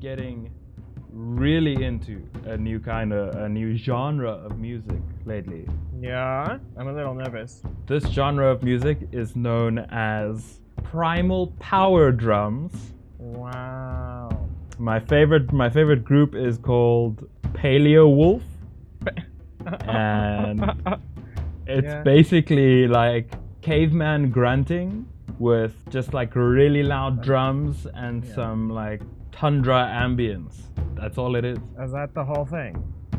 getting really into a new kind of a new genre of music lately. Yeah, I'm a little nervous. This genre of music is known as primal power drums. Wow. My favorite my favorite group is called Paleo Wolf and it's Yeah. basically like caveman grunting with just like really loud drums and Yeah. some like tundra ambience. That's all it is. Is that the whole thing?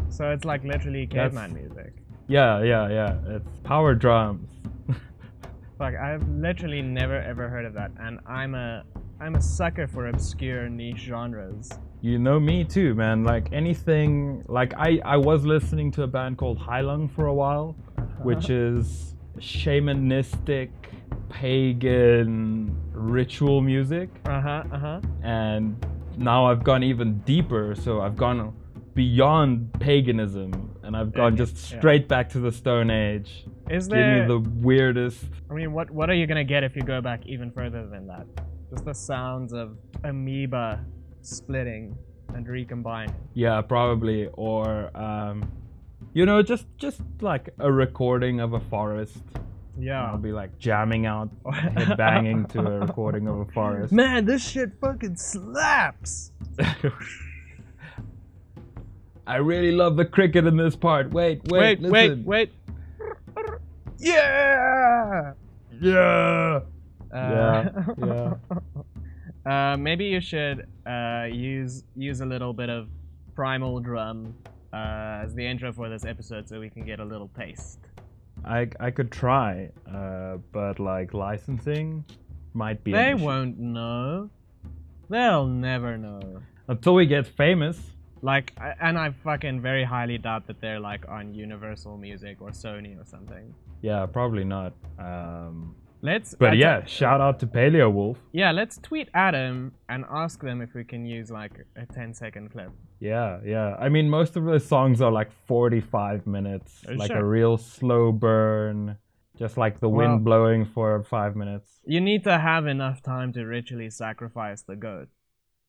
So it's like literally That's- caveman music. Yeah, yeah, yeah. It's power drums. Fuck, I've literally never ever heard of that, and I'm a I'm a sucker for obscure niche genres. You know me too, man. Like anything, like I, I was listening to a band called Heilung for a while, which is shamanistic, pagan ritual music. Uh huh. Uh huh. And now I've gone even deeper. So I've gone beyond paganism and I've gone Yeah, just yeah. straight back to the Stone Age. Is Give me there? the weirdest. I mean, what what are you gonna get if you go back even further than that? Just the sounds of amoeba splitting and recombining. Yeah, probably. Or, um, you know, just just like a recording of a forest. Yeah. I'll be like jamming out, banging to a recording of a forest. Man, this shit fucking slaps. I really love the cricket in this part. Wait, wait, Wait, wait, wait. Yeah. Yeah. Uh, Yeah, yeah. uh, maybe you should uh, use use a little bit of primal drum uh, as the intro for this episode, so we can get a little taste. I I could try, uh, but like licensing might be. They won't know. They'll never know. until we get famous. Like, and I fucking very highly doubt that they're like on Universal Music or Sony or something. Yeah, probably not. Um, Let's. but I yeah, shout out to Paleo Wolf. Yeah, let's tweet Adam and ask them if we can use like a 10 second clip. Yeah, yeah. I mean, most of the songs are like 45 minutes, Uh, like sure. a real slow burn, just like the wind Well- blowing for five minutes. You need to have enough time to ritually sacrifice the goat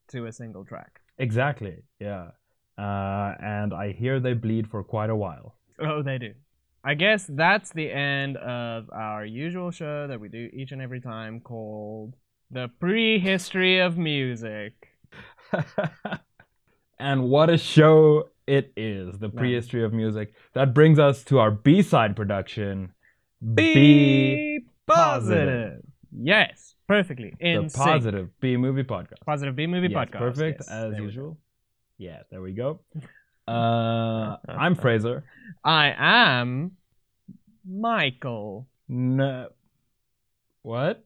to a single track. Exactly. Yeah. Uh, and I hear they bleed for quite a while. Oh, they do. I guess that's the end of our usual show that we do each and every time called The Prehistory of Music. and what a show it is, the prehistory of music. That brings us to our B side production. B, Be positive. Yes, perfectly. In the sync. positive B movie podcast. Positive B movie Yes, podcast. Perfect Yes, as usual. Yeah, there we go. Uh, I'm Fraser. I am Michael. No. What?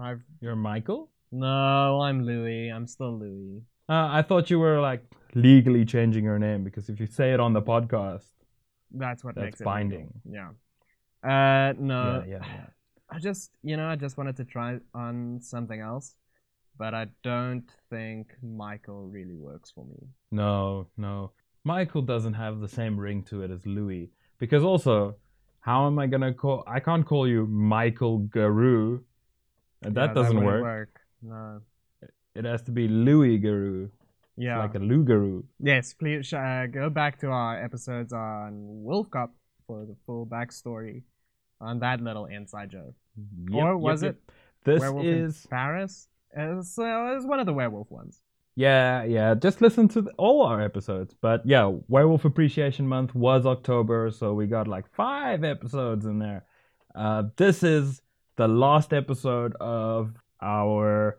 I've You're Michael? no, I'm Louis. I'm still Louis. Uh, I thought you were like legally changing your name because if you say it on the podcast, That's what That's makes it binding. Yeah. Uh, no. yeah, yeah, yeah. I just, you know, I just wanted to try on something else, but I don't think Michael really works for me. No, no. Michael doesn't have the same ring to it as Louis. Because also, how am I gonna call? I can't call you Michael Garou. And Yeah, that doesn't wouldn't work. No. It has to be Louis Garou. Yeah. Like a Lou Garou. Yes, please uh, go back to our episodes on WolfCop for the full backstory on that little inside joke. Yep, or was yep. it This Werewolf is Paris? Uh, so it was one of the werewolf ones. Yeah, yeah. Just listen to the, all our episodes. But yeah, Werewolf Appreciation Month was October, so we got like five episodes in there. Uh, this is the last episode of our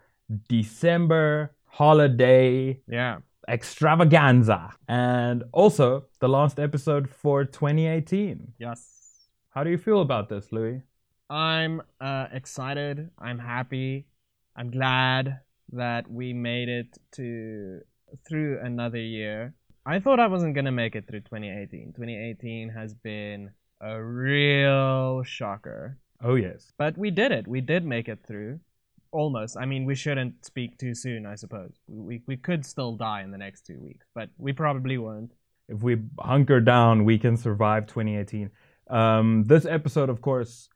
December holiday Yeah. extravaganza, and also the last episode for 2018. Yes. How do you feel about this, Louis? I'm uh, excited. I'm happy. I'm glad that we made it to through another year. I thought I wasn't gonna make it through 2018. 2018 has been a real shocker, Oh yes. but we did it. We did make it through. Almost. I mean, we shouldn't speak too soon. I suppose we we could still die in the next two weeks, but we probably won't. if we hunker down, we can survive 2018. Um, this episode, of course,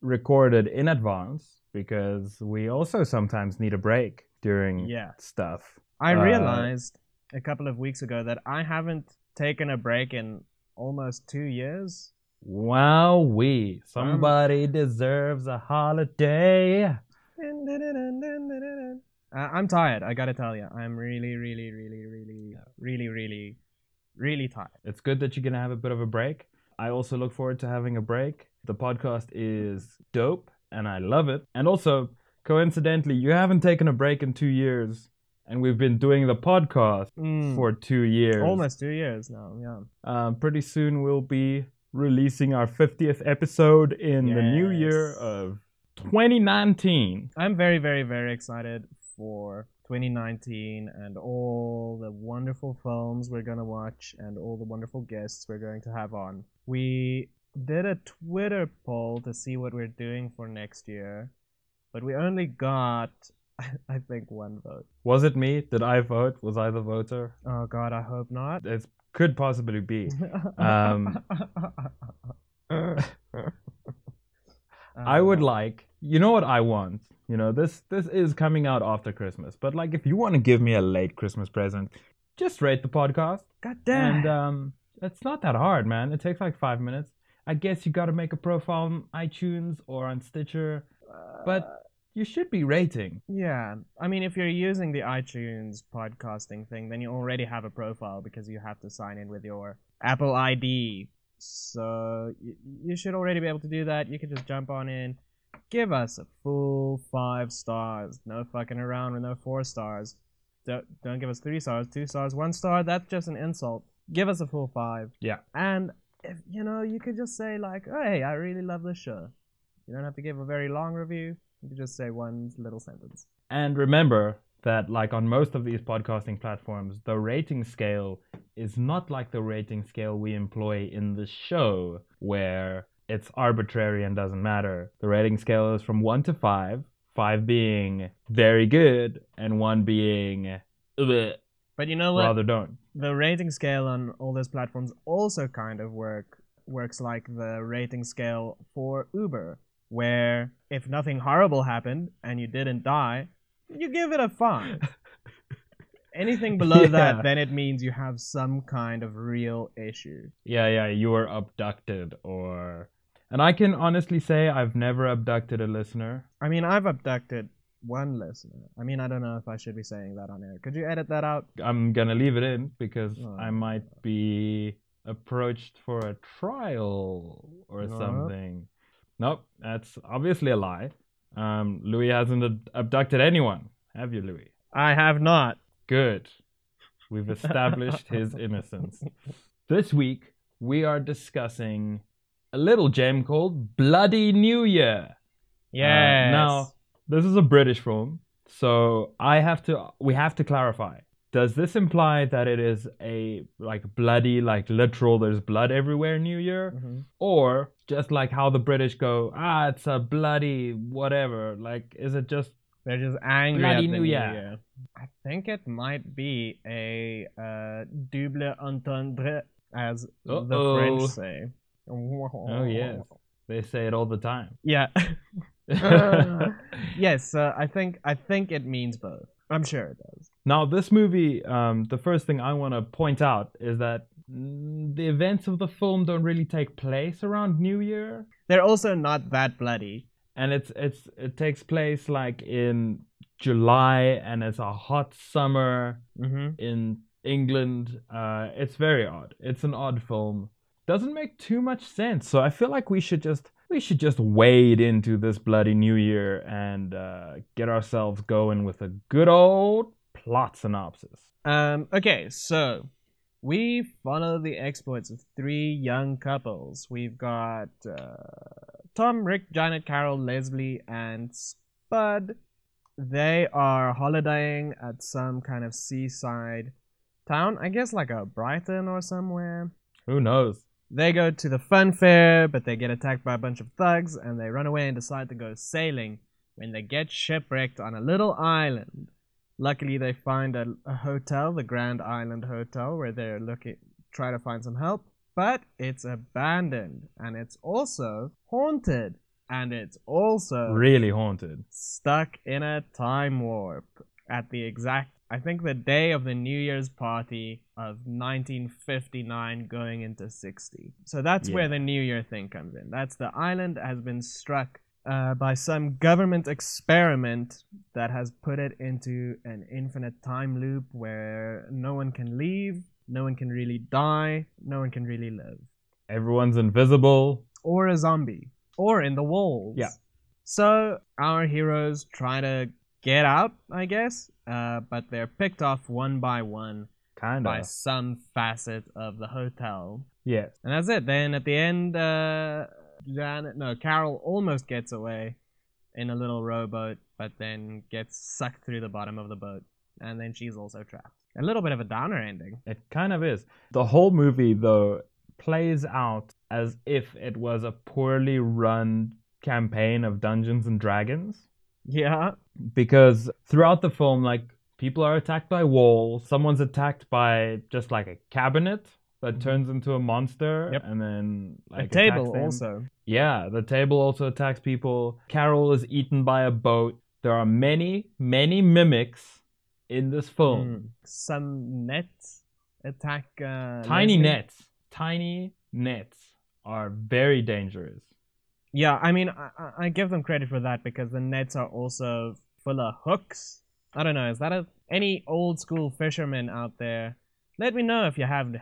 recorded in advance because we also sometimes need a break during Yeah. stuff. I Uh, realized a couple of weeks ago that I haven't taken a break in almost two years. Wow, we somebody deserves a holiday. Uh, I'm tired. I gotta tell you, I'm really, really, really, really, really, really, really tired. It's good that you're gonna have a bit of a break. I also look forward to having a break. The podcast is dope, and I love it. And also, coincidentally, you haven't taken a break in two years, and we've been doing the podcast Mm, for two years. almost two years now. Yeah. Um, pretty soon we'll be releasing our 50th episode in the new year of 2019. I'm very, very, very excited for 2019 and all the wonderful films we're going to watch and all the wonderful guests we're going to have on. We did a Twitter poll to see what we're doing for next year, but we only got, I think, one vote. Was it me? Did I vote? Was I the voter? Oh, God, I hope not. It could possibly be. Um, I would Uh, like, you know what I want? You know, this this is coming out after Christmas, but like if you want to give me a late Christmas present, just rate the podcast. God damn. And um it's not that hard, man. It takes like 5 minutes. I guess you got to make a profile on iTunes or on Stitcher, but uh, you should be rating. Yeah, I mean, if you're using the iTunes podcasting thing, then you already have a profile because you have to sign in with your Apple ID. So you, you should already be able to do that. You can just jump on in, give us a full five stars. No fucking around with no four stars. Don't, don't give us three stars, two stars, one star. That's just an insult. Give us a full five. Yeah. And if you know, you could just say like, oh, "Hey, I really love this show." You don't have to give a very long review. You could just say one little sentence. And remember that, like on most of these podcasting platforms, the rating scale is not like the rating scale we employ in the show, where it's arbitrary and doesn't matter. The rating scale is from one to five, five being very good, and one being "Ugh," But you know what? rather don't. the rating scale on all those platforms also kind of work works like the rating scale for Uber, where if nothing horrible happened and you didn't die, you give it a five. Anything below Yeah. that, then it means you have some kind of real issue. Yeah, yeah, you were abducted, or. And I can honestly say I've never abducted a listener. I mean, I've abducted one listener. I mean, I don't know if I should be saying that on air. Could you edit that out? I'm gonna leave it in because Oh. I might be approached for a trial or something. Nope, that's obviously a lie. Um, Louis hasn't ad- abducted anyone, have you, Louis? I have not. Good. We've established his innocence. This week we are discussing a little gem called Bloody New Year. Yes. now- This is a British film, so I have to we have to clarify. Does this imply that it is a like bloody, like literal there's blood everywhere New Year? Mhm. Or just like how the British go, ah, it's a bloody whatever. Like, is it just They're just angry Bloody at the New New Year. Year. I think it might be a uh, double entendre, as the Uh-oh. French say. Oh, yes. they say it all the time? Yeah. yes, uh, I think I think it means both. I'm sure it does. Now, this movie, um, the first thing I want to point out is that mm, the events of the film don't really take place around New Year, They're also not that bloody. and it's it's it takes place like in July, and it's a hot summer Mm-hmm. in England. Uh, it's very odd. It's an odd film. Doesn't make too much sense. So I feel like we should just we should just wade into this bloody New Year and uh, get ourselves going with a good old plot synopsis. Um, okay, so we follow the exploits of three young couples. We've got uh, Tom, Rick, Janet, Carol, Leslie, and Spud. They are holidaying at some kind of seaside town, I guess like a Brighton or somewhere. Who knows? They go to the fun fair, but they get attacked by a bunch of thugs and they run away and decide to go sailing when they get shipwrecked on a little island. Luckily, they find a, a hotel, the Grand Island Hotel, where they're looking, try to find some help. But it's abandoned and it's also haunted and it's also Really haunted. stuck in a time warp at the exact I think the day of the New Year's party of 1959 going into 60. So that's Yeah. where the New Year thing comes in. That's the island has been struck uh, by some government experiment that has put it into an infinite time loop where no one can leave, no one can really die, no one can really live. Everyone's invisible. Or a zombie. Or in the walls. Yeah. So our heroes try to get out, I guess, uh, but they're picked off one by one Kind by some facet of the hotel. Yes. And that's it. Then at the end, uh, Janet, no, Carol almost gets away in a little rowboat, but then gets sucked through the bottom of the boat. And then she's also trapped. A little bit of a downer ending. It kind of is. The whole movie, though, plays out as if it was a poorly run campaign of Dungeons and Dragons. Yeah. Because throughout the film, like, people are attacked by walls, someone's attacked by just like a cabinet that Mhm. turns into a monster, Yep. and then like a table also. Yeah, the table also attacks people. Carol is eaten by a boat. There are many, many mimics in this film. Mm. Some nets attack. Uh, Tiny nets, tiny nets are very dangerous. Yeah, I mean, I, I- give them credit for that because the nets are also full of hooks. I don't know. Is that a any old school fishermen out there? Let me know if you have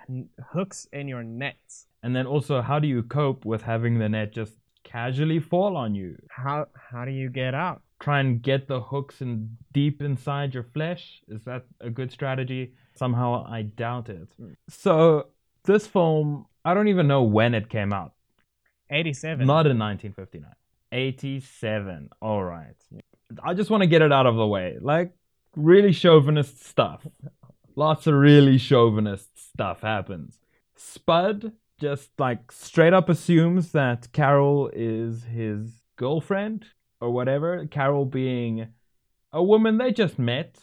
hooks in your nets. And then also, how do you cope with having the net just casually fall on you? How how do you get out? Try and get the hooks in deep inside your flesh. Is that a good strategy? Somehow, I doubt it. Mm. So, this film, I don't even know when it came out. Eighty-seven. Not in 1959. 87. All right. I just want to get it out of the way. Like, really chauvinist stuff. Lots of really chauvinist stuff happens. Spud just, like, straight up assumes that Carol is his girlfriend or whatever. Carol being a woman they just met.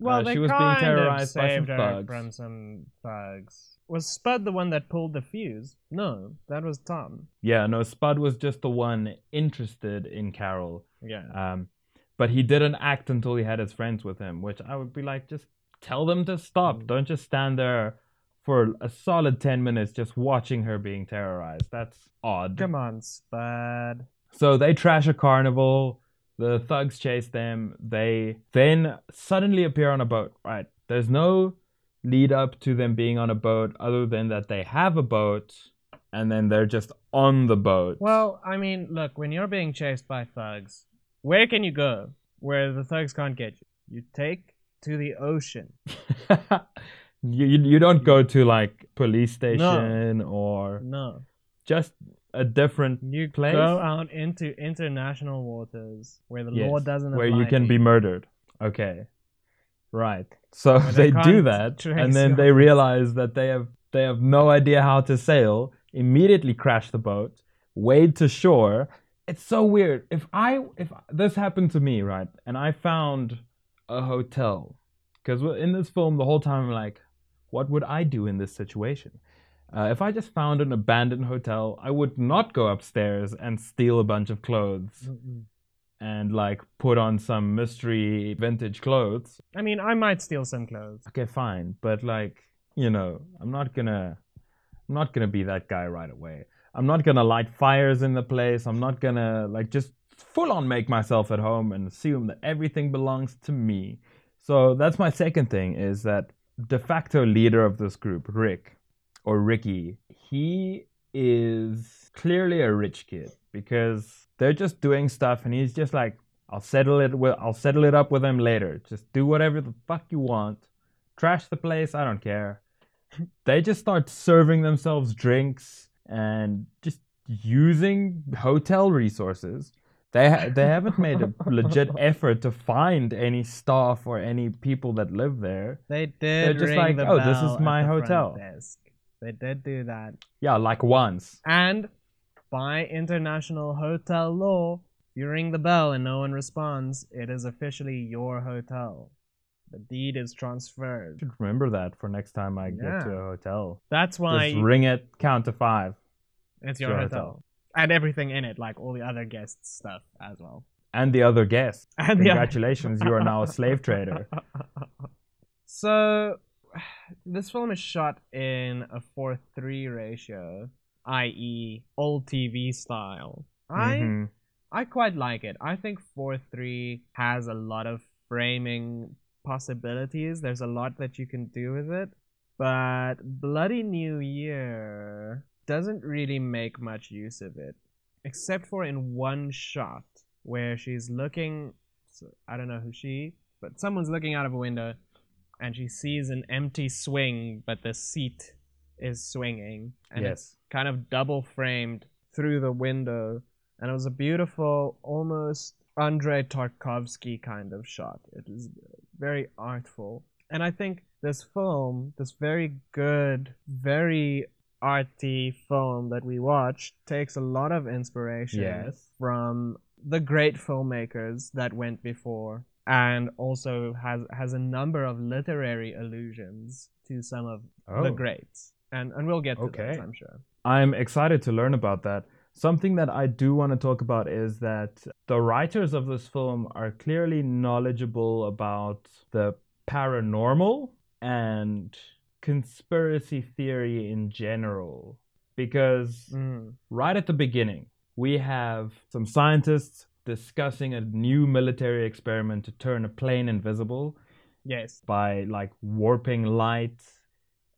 well, uh, they she was being kind terrorized of by some thugs. from some thugs. Was Spud the one that pulled the fuse? No, that was Tom. Yeah, no, Spud was just the one interested in Carol. Yeah. Um, but he didn't act until he had his friends with him, which I would be like, just tell them to stop. Mm. Don't just stand there for a solid 10 minutes just watching her being terrorized. That's odd. Come on, Spud. So they trash a carnival. The thugs chase them. They then suddenly appear on a boat, right? There's no lead up to them being on a boat other than that they have a boat and then they're just on the boat. Well, I mean, look, when you're being chased by thugs, where can you go where the thugs can't get you? You take to the ocean. you, you you don't go to like police station or No. just a different You Place? go out into international waters where the law doesn't where you can be murdered. Okay, right. So they they, do that, trace and then they realize that they have they have no idea how to sail. Immediately crash the boat, wade to shore. It's so weird. If I if this happened to me, right, and I found a hotel, because in this film the whole time I'm like, what would I do in this situation? Uh, if I just found an abandoned hotel, I would not go upstairs and steal a bunch of clothes and like put on some mystery vintage clothes. I mean, I might steal some clothes. Okay, fine, but like, you know, I'm not gonna I'm not gonna be that guy right away. I'm not gonna light fires in the place. I'm not gonna like just full on make myself at home and assume that everything belongs to me. So that's my second thing is that de facto leader of this group, Rick or Ricky, he is clearly a rich kid because they're just doing stuff and he's just like I'll settle it with I'll settle it up with them later. Just do whatever the fuck you want. Trash the place, I don't care. they just start serving themselves drinks and just using hotel resources. They ha- they haven't made a legit effort to find any staff or any people that live there. They did They're just ring like, the "Oh, this is my at the front hotel." desk. They did do that. Yeah, like once. And by international hotel law, if you ring the bell and no one responds, it is officially your hotel. The deed is transferred. should remember that for next time I get to a hotel. That's why Just ring it, count to five, it's your your hotel. hotel. And everything in it, like all the other guests' stuff as well. and the other guests. And Congratulations, you are now a slave trader. So, this film is shot in a 4 3 ratio, i.e., old TV style. I Mhm. I quite like it. I think 4 3 has a lot of framing possibilities. There's a lot that you can do with it. But Bloody New Year doesn't really make much use of it, except for in one shot where she's looking. I don't know who she, but someone's looking out of a window and she sees an empty swing, but the seat is swinging. And it's kind of double framed through the window and it was a beautiful almost Andrei Tarkovsky kind of shot it is very artful and i think this film this very good very arty film that we watched takes a lot of inspiration Yes. from the great filmmakers that went before and also has has a number of literary allusions to some of Oh. the greats and and we'll get to Okay. those i'm sure I'm excited to learn about that. Something that I do want to talk about is that the writers of this film are clearly knowledgeable about the paranormal and conspiracy theory in general. Because Mm. right at the beginning, we have some scientists discussing a new military experiment to turn a plane invisible yes by like warping light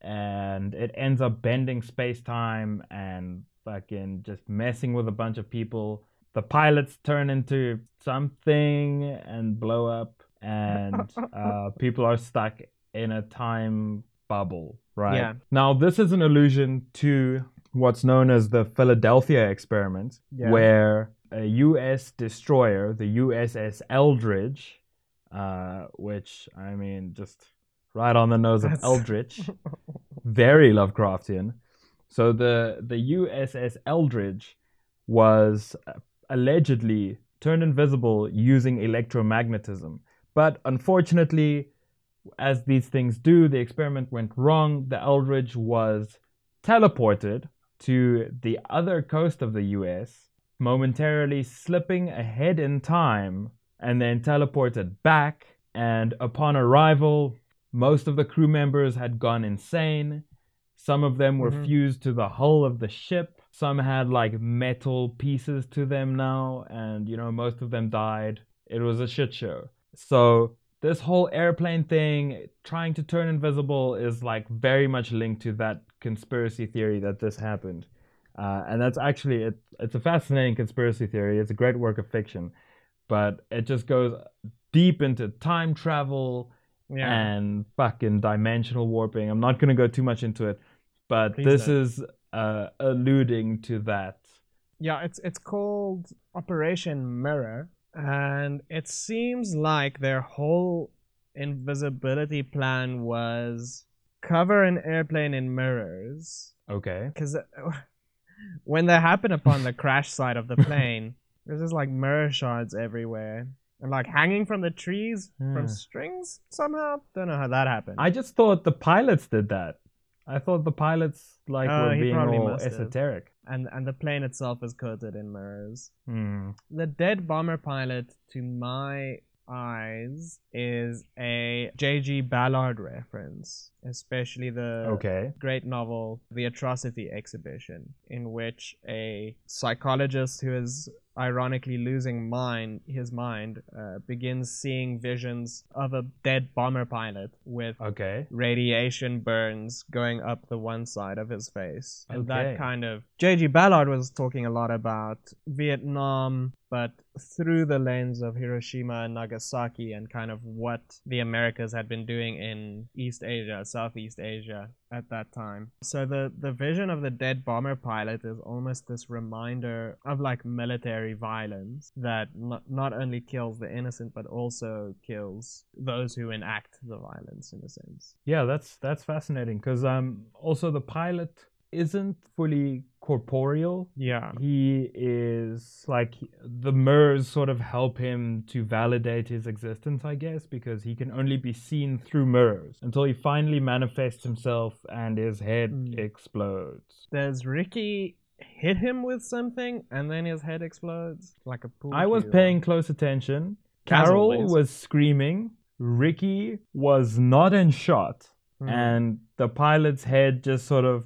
and it ends up bending space time and fucking just messing with a bunch of people. The pilots turn into something and blow up, and uh, people are stuck in a time bubble, right? Yeah. Now, this is an allusion to what's known as the Philadelphia experiment, Yeah. where a U.S. destroyer, the USS Eldridge, uh, which I mean, just right on the nose of Eldritch, very Lovecraftian. So the the USS Eldridge was uh, allegedly turned invisible using electromagnetism, but unfortunately, as these things do, the experiment went wrong. The Eldridge was teleported to the other coast of the US, momentarily slipping ahead in time, and then teleported back. And upon arrival, most of the crew members had gone insane. Some of them were Mhm. fused to the hull of the ship. Some had like metal pieces to them now, and you know, most of them died. It was a shit show. So, this whole airplane thing, trying to turn invisible, is like very much linked to that conspiracy theory that this happened. Uh, and that's actually, it, it's a fascinating conspiracy theory. It's a great work of fiction, but it just goes deep into time travel yeah and fucking dimensional warping. I'm not going to go too much into it, but Please this don't. is uh, alluding to that. Yeah, it's it's called Operation Mirror, and it seems like their whole invisibility plan was cover an airplane in mirrors. Okay. Because when they happen upon the crash site of the plane, there's just like mirror shards everywhere, and like hanging from the trees Yeah. from strings somehow. Don't know how that happened. I just thought the pilots did that. I thought the pilots like Oh, were being all must have. esoteric. and and the plane itself is coated in mirrors. Hmm. The dead bomber pilot, to my eyes, is a J.G. Ballard reference, especially the Okay. great novel The Atrocity Exhibition, in which a psychologist who is ironically losing mind his mind uh, begins seeing visions of a dead bomber pilot with Okay. radiation burns going up the one side of his face. And Okay. that kind of. J.G. Ballard was talking a lot about Vietnam, but through the lens of Hiroshima and Nagasaki and kind of what the Americas had been doing in East Asia, Southeast Asia at that time. So the, the vision of the dead bomber pilot is almost this reminder of like military violence that not, not only kills the innocent but also kills those who enact the violence in a sense. Yeah, that's that's fascinating because um also the pilot isn't fully corporeal. Yeah. He is like the mirrors sort of help him to validate his existence, I guess, because he can only be seen through mirrors until he finally manifests himself and his head Mm. explodes. There's Ricky hit him with something and then his head explodes like a pool? I was cue? paying close attention. Carol always. was screaming Ricky was not in shot Hmm. and the pilot's head just sort of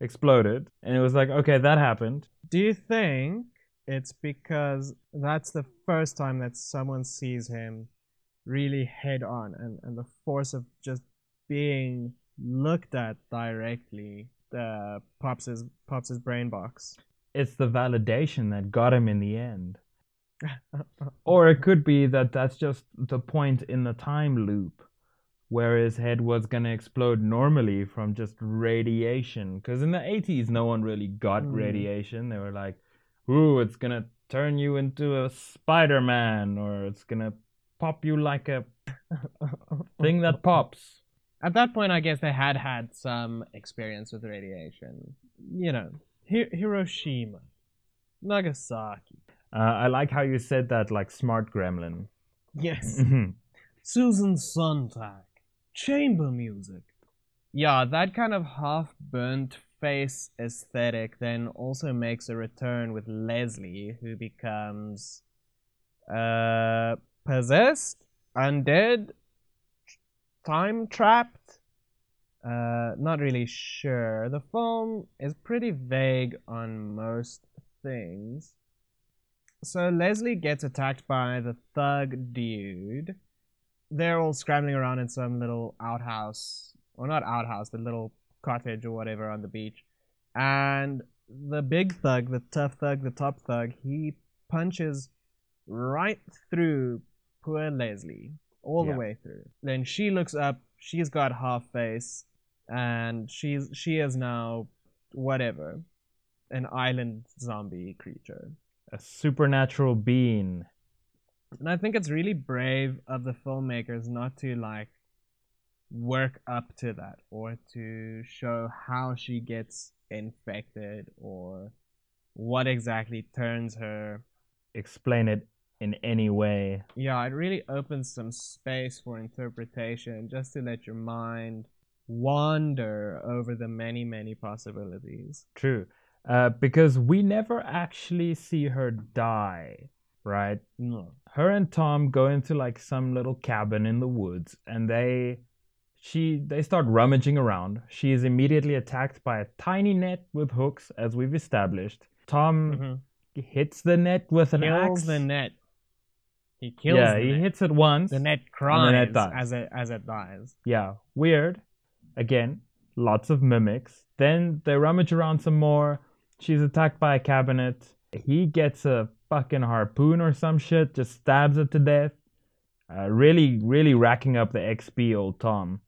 exploded. And it was like, okay, that happened. Do you think it's because that's the first time that someone sees him really head on and, and the force of just being looked at directly uh, pops his pops his brain box? It's the validation that got him in the end. Or it could be that that's just the point in the time loop where his head was going to explode normally from just radiation. Because in the 80s, no one really got Hmm. radiation. They were like, ooh, it's going to turn you into a Spider Man, or it's going to pop you like a thing that pops. At that point, I guess they had had some experience with radiation. You know, Hi- Hiroshima, Nagasaki. Uh, I like how you said that like smart gremlin. Yes. Mhm. Susan Sontag, chamber music. Yeah, that kind of half burnt face aesthetic then also makes a return with Leslie, who becomes uh, possessed, undead, time trapped. Uh, not really sure. The film is pretty vague on most things. So Leslie gets attacked by the thug dude they're all scrambling around in some little outhouse, or not outhouse, but little cottage or whatever on the beach. And the big thug, the tough thug, the top thug, he punches right through poor Leslie, all Yeah. the way through. Then she looks up, she's got half face, and she's she is now whatever, an island zombie creature. A supernatural being. And I think it's really brave of the filmmakers not to like work up to that or to show how she gets infected or what exactly turns her. Explain it in any way. Yeah, it really opens some space for interpretation just to let your mind wander over the many, many possibilities. True. Uh, because we never actually see her die, right? No. Her and Tom go into like some little cabin in the woods and they she they start rummaging around. She is immediately attacked by a tiny net with hooks, as we've established. Tom Mhm. hits the net with an Kills axe. the net. He kills yeah, the he net. hits it once. the net the cries net dies. as it as it dies. Yeah, weird. Again, lots of mimics. Then they rummage around some more. She's attacked by a cabinet. He gets a fucking harpoon or some shit, just stabs it to death. Uh, really, really racking up the XP, old Tom.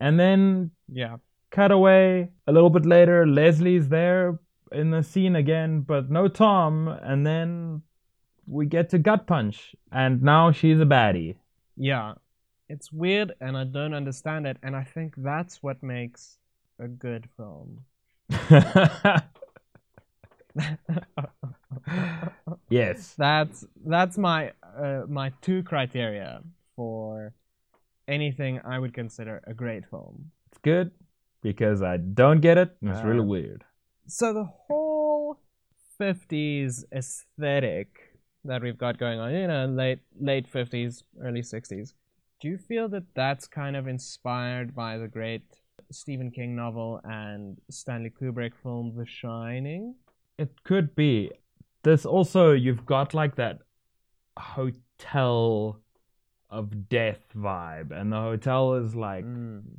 And then, Yeah. cut away. A little bit later, Leslie's there in the scene again, but no Tom. And then we get to Gut Punch. And now she's a baddie. Yeah. It's weird and I don't understand it and I think that's what makes a good film. yes. that's that's my uh, my two criteria for anything I would consider a great film. It's good because I don't get it, and it's really Uh, weird. So the whole 50s aesthetic that we've got going on, you know, late late 50s, early 60s. Do you feel that that's kind of inspired by the great Stephen King novel and Stanley Kubrick film The Shining? It could be. There's also you've got like that hotel of death vibe, and the hotel is like Mm.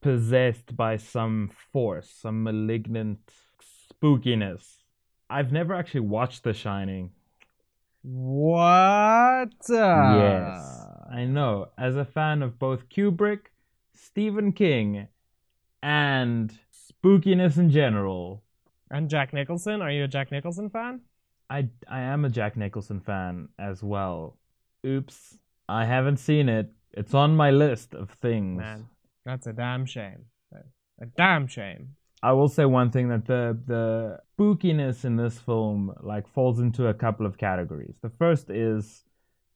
possessed by some force, some malignant spookiness. I've never actually watched The Shining. What? Yes, I know. As a fan of both Kubrick, Stephen King, and spookiness in general, And Jack Nicholson? Are you a Jack Nicholson fan? I I am a Jack Nicholson fan as well. Oops, I haven't seen it. It's on my list of things. Man, that's a damn shame. A- A damn shame. I will say one thing that the the spookiness in this film like falls into a couple of categories. The first is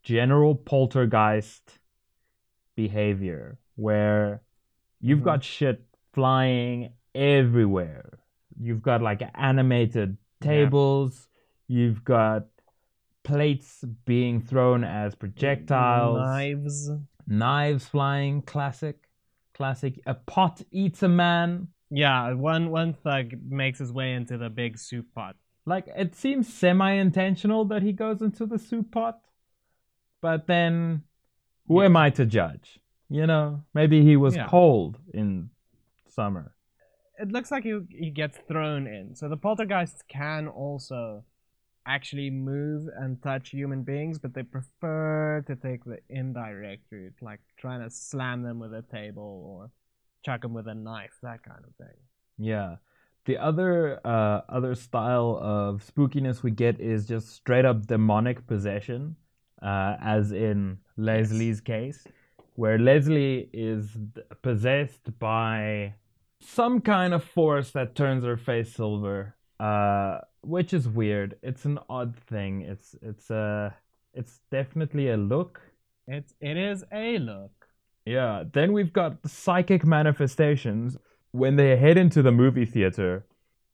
general poltergeist behavior where you've Mhm. got shit flying everywhere. You've got like animated Yeah. tables, you've got plates being thrown as projectiles, Knives. knives flying, classic, classic. A pot eats a man. Yeah, one one thug makes his way into the big soup pot. Like it seems semi-intentional that he goes into the soup pot, but then who Yeah. am I to judge? You know, maybe he was Yeah. cold in summer. It looks like he he gets thrown in. So the poltergeists can also actually move and touch human beings, but they prefer to take the indirect route, like trying to slam them with a table or chuck them with a knife, that kind of thing. Yeah. The other uh, other style of spookiness we get is just straight up demonic possession, uh, as in Leslie's case, where Leslie is possessed by some kind of force that turns her face silver, uh, which is weird. It's an odd thing. It's it's uh, it's definitely a look. It's it is a look. Yeah, then we've got psychic manifestations. When they head into the movie theater,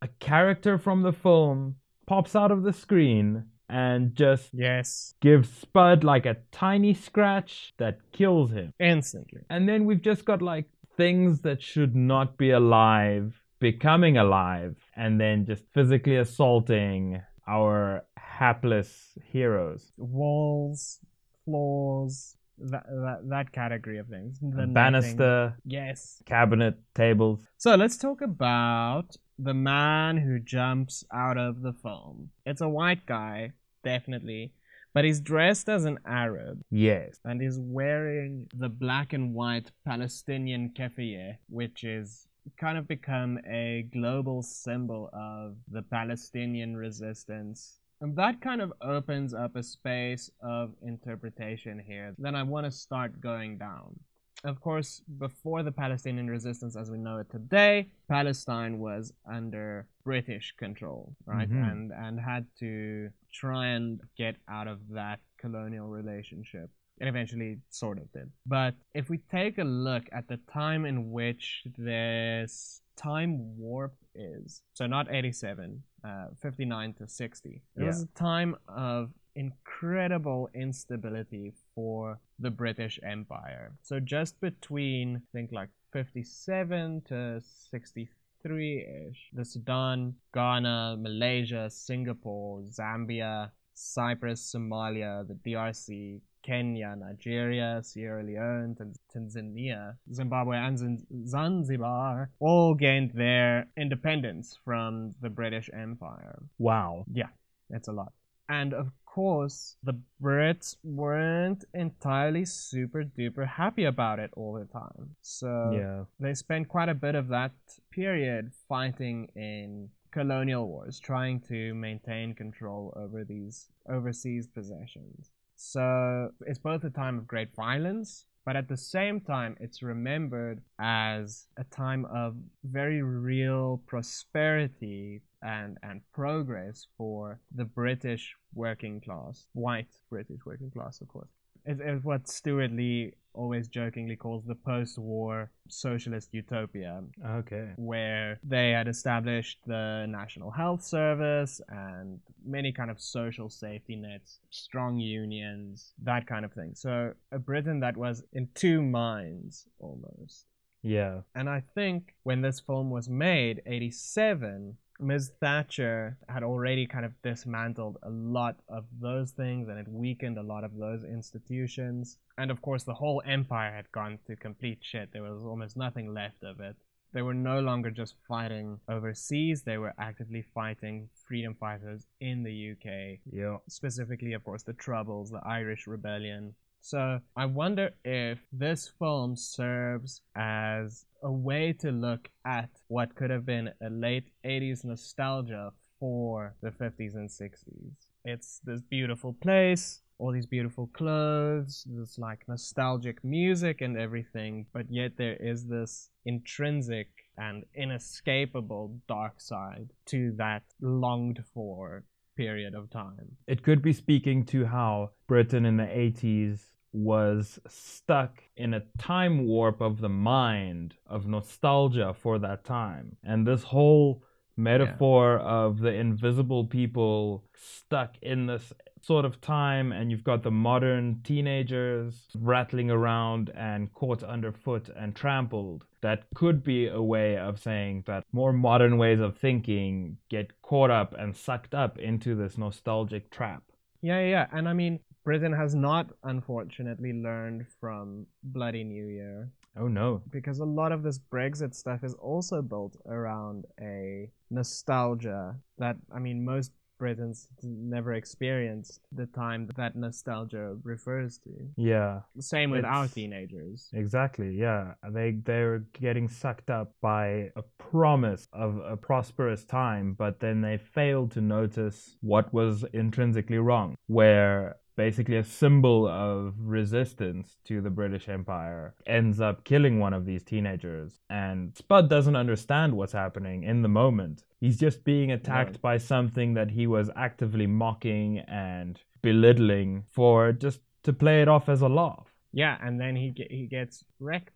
a character from the film pops out of the screen and just Yes. gives Spud like a tiny scratch that kills him. Instantly. And then we've just got like things that should not be alive becoming alive and then just physically assaulting our hapless heroes. Walls, floors, that that, that category of things. The netting. Banister, Yes. cabinet, tables. So let's talk about the man who jumps out of the film. It's a white guy, definitely, but he's dressed as an Arab Yes. and he's wearing the black and white Palestinian keffiyeh, which is kind of become a global symbol of the Palestinian resistance. And that kind of opens up a space of interpretation here. Then I want to start going down. Of course, before the Palestinian resistance as we know it today, Palestine was under British control, right? Mhm. And and had to try and get out of that colonial relationship. It eventually sort of did. But if we take a look at the time in which this time warp is, so not 87, uh, 59 to 60, it was a time of incredible instability for the British Empire. So just between, I think, like 57 to 63 ish, the Sudan, Ghana, Malaysia, Singapore, Zambia, Cyprus, Somalia, the DRC, Kenya, Nigeria, Sierra Leone, Tanzania, Zimbabwe, and Zanzibar all gained their independence from the British Empire. Wow. Yeah, it's a lot. And of course, the Brits weren't entirely super duper happy about it all the time. So Yeah. they spent quite a bit of that period fighting in colonial wars, trying to maintain control over these overseas possessions. So it's both a time of great violence, but at the same time, it's remembered as a time of very real prosperity and, and progress for the British working class, white British working class, of course. It's, it's what Stewart Lee always jokingly calls the post war socialist utopia, Okay. where they had established the National Health Service and many kind of social safety nets, strong unions, that kind of thing. So a Britain that was in two minds almost. Yeah. And I think when this film was made, 87, Ms. Thatcher had already kind of dismantled a lot of those things and it weakened a lot of those institutions. And of course, the whole empire had gone to complete shit. There was almost nothing left of it. They were no longer just fighting overseas, they were actively fighting freedom fighters in the UK Yeah. specifically, of course, the Troubles, the Irish Rebellion. So I wonder if this film serves as a way to look at what could have been a late 80s nostalgia for the 50s and 60s. It's this beautiful place, all these beautiful clothes, this like nostalgic music and everything, but yet there is this intrinsic and inescapable dark side to that longed for period of time. It could be speaking to how Britain in the 80s was stuck in a time warp of the mind of nostalgia for that time. And this whole metaphor of the invisible people stuck in this sort of time and you've got the modern teenagers rattling around and caught underfoot and trampled, that could be a way of saying that more modern ways of thinking get caught up and sucked up into this nostalgic trap. Yeah, yeah. And I mean, Britain has not, unfortunately, learned from Bloody New Year. Oh no. Because a lot of this Brexit stuff is also built around a nostalgia that, I mean, most Britons never experienced the time that nostalgia refers to. Yeah. Same with our teenagers. Exactly. Yeah. They they're getting sucked up by a promise of a prosperous time, but then they fail to notice what was intrinsically wrong. Where basically a symbol of resistance to the British Empire ends up killing one of these teenagers, and Spud doesn't understand what's happening in the moment. He's just being attacked No. by something that he was actively mocking and belittling for just to play it off as a laugh. Yeah, and then he he gets wrecked.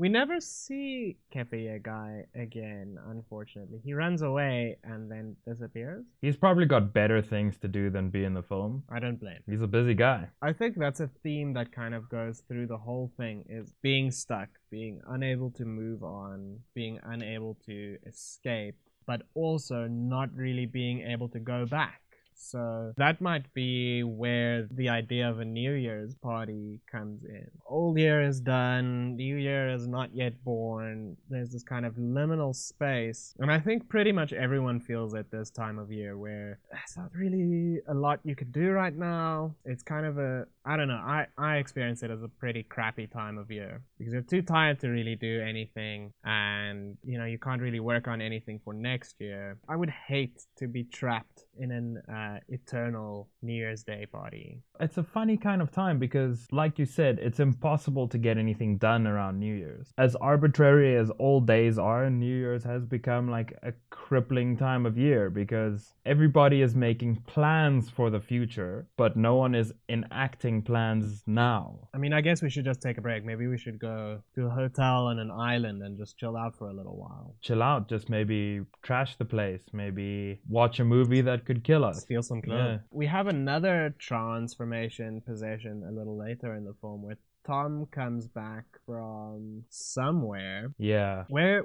We never see keffiyeh guy again, unfortunately. He runs away and then disappears. He's probably got better things to do than be in the film. I don't blame. He's a busy guy. I think that's a theme that kind of goes through the whole thing is being stuck, being unable to move on, being unable to escape, but also not really being able to go back. So that might be where the idea of a New Year's party comes in. Old Year is done, New Year is not yet born. There's this kind of liminal space. And I think pretty much everyone feels at this time of year where there's not really a lot you could do right now. It's kind of a I don't know. I, I experience it as a pretty crappy time of year because you're too tired to really do anything and you know you can't really work on anything for next year. I would hate to be trapped in an uh, eternal New Year's Day party. It's a funny kind of time because, like you said, it's impossible to get anything done around New Year's. As arbitrary as all days are, New Year's has become like a crippling time of year because everybody is making plans for the future, but no one is enacting plans now. I mean, I guess we should just take a break. Maybe we should go to a hotel on an island and just chill out for a little while. Chill out, just maybe trash the place, maybe watch a movie that could kill us. Steal some clothes. Yeah. We have another transformation possession a little later in the film where Tom comes back from somewhere. Yeah. Where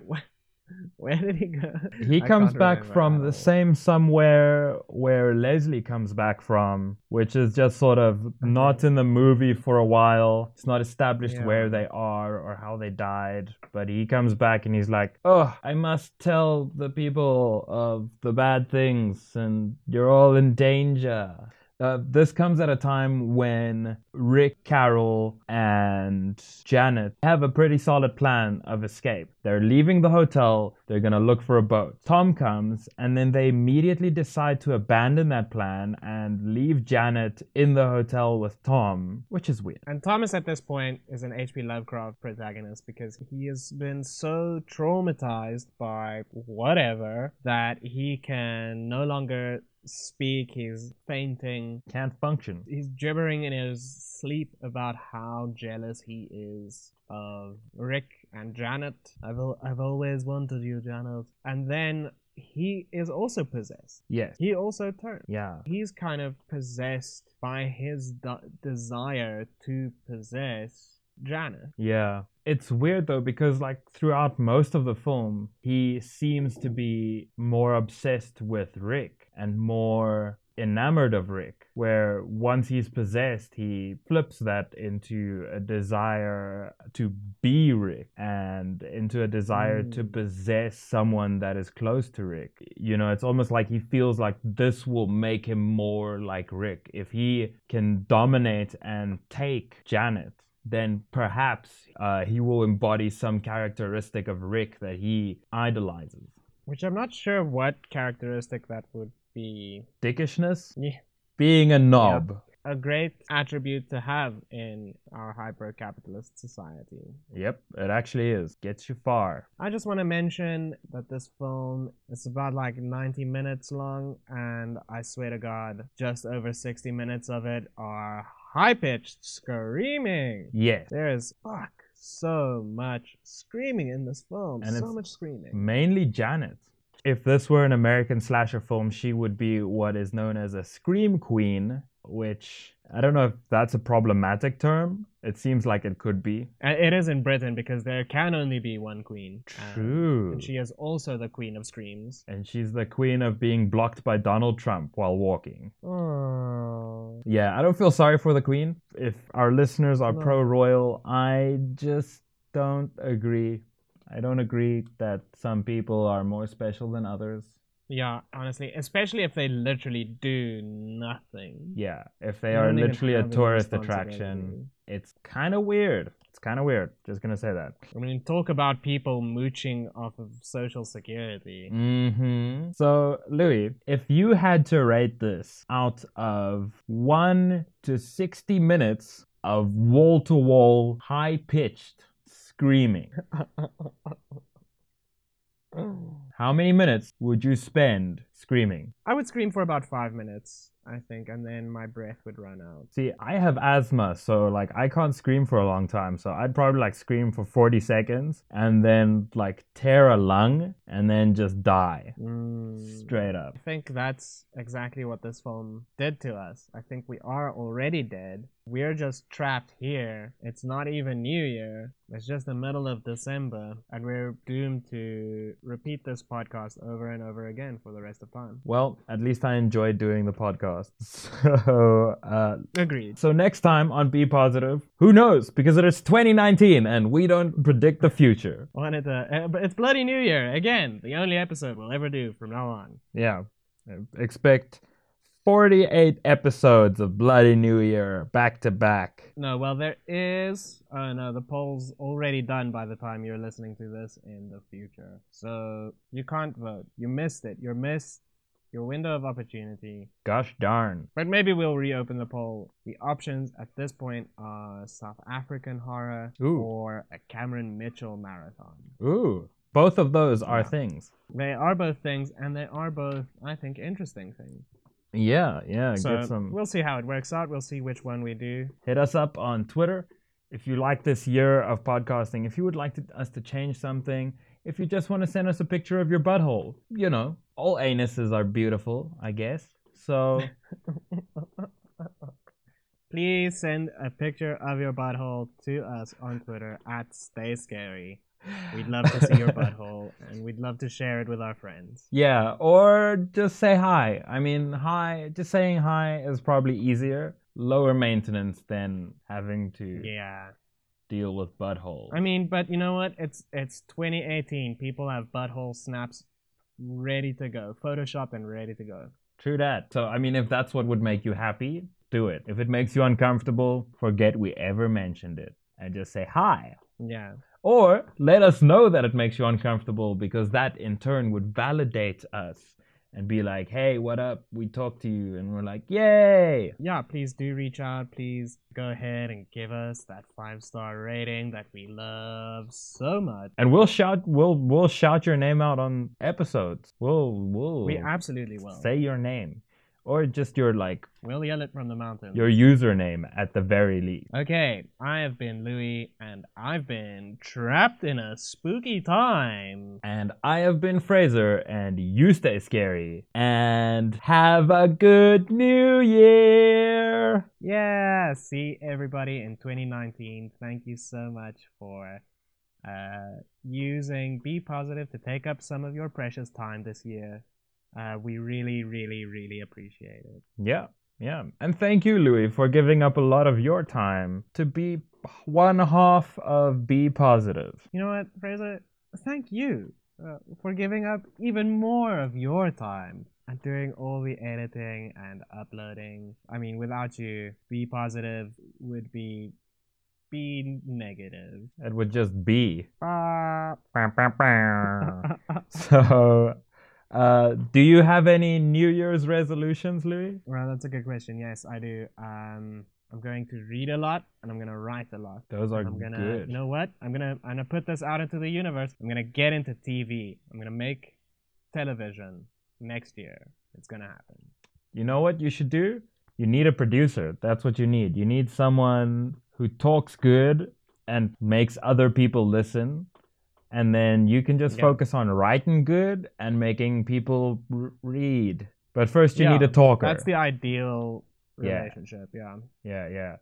where, did he go? He I comes back from the same somewhere where Leslie comes back from, which is just sort of not in the movie for a while. It's not established Yeah. where they are or how they died. But he comes back and he's like, Oh, I must tell the people of the bad things, and you're all in danger. Uh, this comes at a time when Rick, Carol, and Janet have a pretty solid plan of escape. They're leaving the hotel, they're gonna look for a boat. Tom comes, and then they immediately decide to abandon that plan and leave Janet in the hotel with Tom, which is weird. And Thomas at this point is an H.P. Lovecraft protagonist because he has been so traumatized by whatever that he can no longer speak. He's fainting. Can't function. He's gibbering in his sleep about how jealous he is of Rick and Janet. I've, al- I've always wanted you, Janet. And then he is also possessed. Yes. He also turns Yeah. he's kind of possessed by his de- desire to possess Janet. Yeah. It's weird though because like throughout most of the film, he seems to be more obsessed with Rick and more enamored of Rick. Where once he's possessed, he flips that into a desire to be Rick and into a desire to Mm. possess someone that is close to Rick. You know, it's almost like he feels like this will make him more like Rick. If he can dominate and take Janet, then perhaps uh, he will embody some characteristic of Rick that he idolizes. Which I'm not sure what characteristic that would be. Dickishness, Yeah. being a knob. A great attribute to have in our hyper capitalist society. Yep, it actually is. Gets you far. I just want to mention that this film is about like 90 minutes long, and I swear to God, just over 60 minutes of it are high pitched screaming. Yes. There is fuck so much screaming in this film. And so much screaming. Mainly Janet. If this were an American slasher film, she would be what is known as a scream queen which I don't know if that's a problematic term. It seems like it could be. Uh, It is in Britain because there can only be one queen. Um, True. and she is also the queen of screams. and she's the queen of being blocked by Donald Trump while walking. Oh. Yeah, I don't feel sorry for the queen. If our listeners are No. pro royal, I just don't agree. I don't agree that some people are more special than others. Yeah, honestly, especially if they literally do nothing. Yeah, if they are literally a tourist attraction, it's kind of weird. It's kind of weird. Just gonna say that. I mean, talk about people mooching off of social security. Mm-hmm. So, Louis, if you had to rate this out of one to 60 minutes of wall to wall, high pitched screaming, how many minutes would you spend screaming? I would scream for about five minutes, I think, and then my breath would run out. See, I have asthma, so like I can't scream for a long time. So I'd probably like scream for 40 seconds and then like tear a lung and then just die Mm. straight up. I think that's exactly what this film did to us. I think we are already dead. We're just trapped here. It's not even New Year. It's just the middle of December, and we're doomed to repeat this podcast over and over again for the rest of time. Well, at least I enjoyed doing the podcast. So, uh, Agreed. so next time on Be Positive, who knows? Because it is 2019 and we don't predict the future. Wanted to, uh, but it's Bloody New Year again. The only episode we'll ever do from now on. Yeah. Expect 48 episodes of Bloody New Year back to back. No, well, there is. Oh no, the poll's already done by the time you're listening to this in the future. So you can't vote. You missed it. You missed your window of opportunity. Gosh darn. But maybe we'll reopen the poll. The options at this point are South African horror Ooh. or a Cameron Mitchell marathon. Ooh. Both of those are Yeah. things. They are both things, and they are both, I think, interesting things. Yeah, yeah. so get some. we'll see how it works out. We'll see which one we do. hit us up on Twitter if you like this year of podcasting. If you would like to, us to change something, if you just want to send us a picture of your butthole, you know, all anuses are beautiful, I guess. So Please send a picture of your butthole to us on Twitter at Stay Scary. We'd love to see your butthole, and we'd love to share it with our friends. yeah, or just say hi. I mean, hi. Just saying hi is probably easier, lower maintenance than having to Yeah, deal with buttholes. I mean, but you know what? It's it's 2018. People have butthole snaps ready to go, photoshopped and ready to go. True that. So, I mean, if that's what would make you happy, do it. If it makes you uncomfortable, forget we ever mentioned it and just say hi. Yeah, Or let us know that it makes you uncomfortable because that in turn would validate us and be like, hey, what up? We talked to you. And we're like, yay. yeah. Please do reach out. Please go ahead and give us that five star rating that we love so much. And we'll shout we'll we'll shout your name out on episodes. We'll we'll We absolutely will. say your name. Or just your like We'll yell it from the mountain. your username at the very least. Okay, I have been Louis, and I've been trapped in a spooky time. And I have been Fraser, and you stay scary. And have a good new year. Yeah, see everybody in 2019. Thank you so much for uh, using Be Positive to take up some of your precious time this year. Uh, we really, really, really appreciate it. Yeah, yeah. And thank you, Louis, for giving up a lot of your time to be one half of Be Positive. You know what, Fraser? Thank you uh, for giving up even more of your time and doing all the editing and uploading. I mean, without you, Be Positive would be be negative. It would just be. So, uh, do you have any New Year's resolutions, Louis? well, that's a good question. Yes, I do. Um, I'm going to read a lot and I'm gonna write a lot. Those are I'm gonna, good. you know what? I'm gonna, I'm gonna put this out into the universe. I'm gonna get into TV. I'm gonna make television next year. It's gonna happen. You know what you should do? You need a producer. That's what you need. You need someone who talks good and makes other people listen. And then you can just Yeah. focus on writing good and making people r- read. But first, you Yeah, need a talker. That's the ideal relationship. Yeah. Yeah, yeah.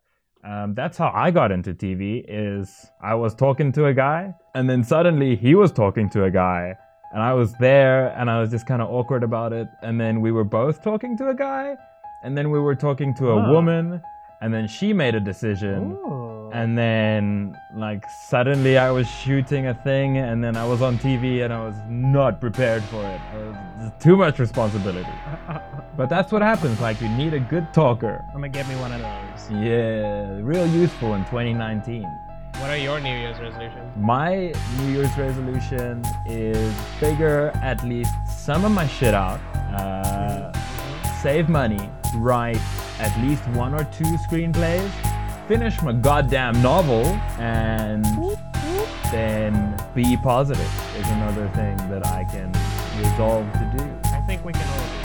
Um, that's how I got into TV. Is I was talking to a guy, and then suddenly he was talking to a guy, and I was there, and I was just kind of awkward about it. And then we were both talking to a guy, and then we were talking to a Ah. woman, and then she made a decision. Ooh. And then, like, suddenly I was shooting a thing, and then I was on TV, and I was not prepared for it. Too much responsibility. But that's what happens. Like, you need a good talker. I'm gonna get me one of those. Yeah, real useful in 2019. What are your New Year's resolutions? My New Year's resolution is figure at least some of my shit out, uh, save money, write at least one or two screenplays, finish my goddamn novel, and then be positive is another thing that I can resolve to do. I think we can all do